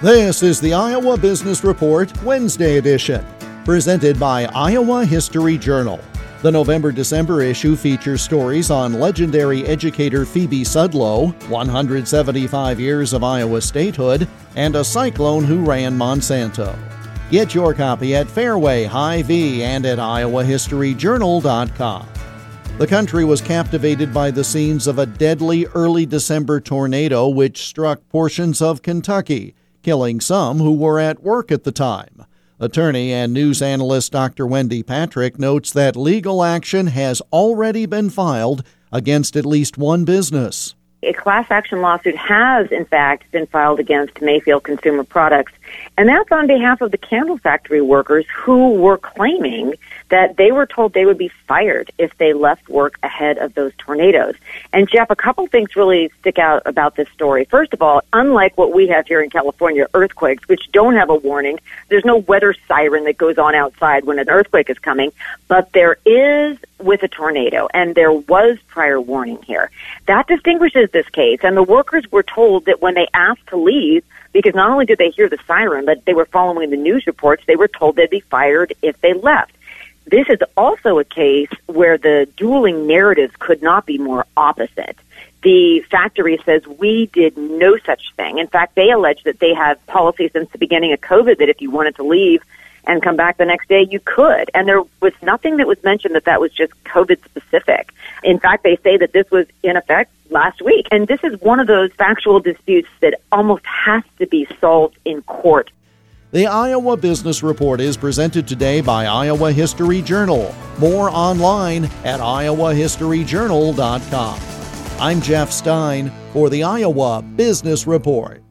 This is the Iowa Business Report Wednesday edition, presented by Iowa History Journal. The November December issue features stories on legendary educator Phoebe Sudlow, 175 years of Iowa statehood, and a cyclone who ran Monsanto. Get your copy at Fareway, Hy-Vee, and at iowahistoryjournal.com. The country was captivated by the scenes of a deadly early December tornado which struck portions of Kentucky killing some who were at work at the time. Attorney and news analyst Dr. Wendy Patrick notes that legal action has already been filed against at least one business. A class action lawsuit has, in fact, been filed against Mayfield Consumer Products, and that's on behalf of the candle factory workers who were claiming that they were told they would be fired if they left work ahead of those tornadoes. And Jeff, a couple things really stick out about this story. First of all, unlike what we have here in California, earthquakes, which don't have a warning, there's no weather siren that goes on outside when an earthquake is coming, but there is with a tornado, and there was prior warning here. That distinguishes this case, and the workers were told that when they asked to leave, because not only did they hear the siren, but they were following the news reports, they were told they'd be fired if they left. This is also a case where the dueling narratives could not be more opposite. The factory says we did no such thing. In fact, they allege that they have policy since the beginning of COVID that if you wanted to leave and come back the next day, you could. And there was nothing that was mentioned that that was just COVID specific. In fact, they say that this was in effect last week. And this is one of those factual disputes that almost has to be solved in court the Iowa Business Report is presented today by Iowa History Journal. More online at iowahistoryjournal.com. I'm Jeff Stein for the Iowa Business Report.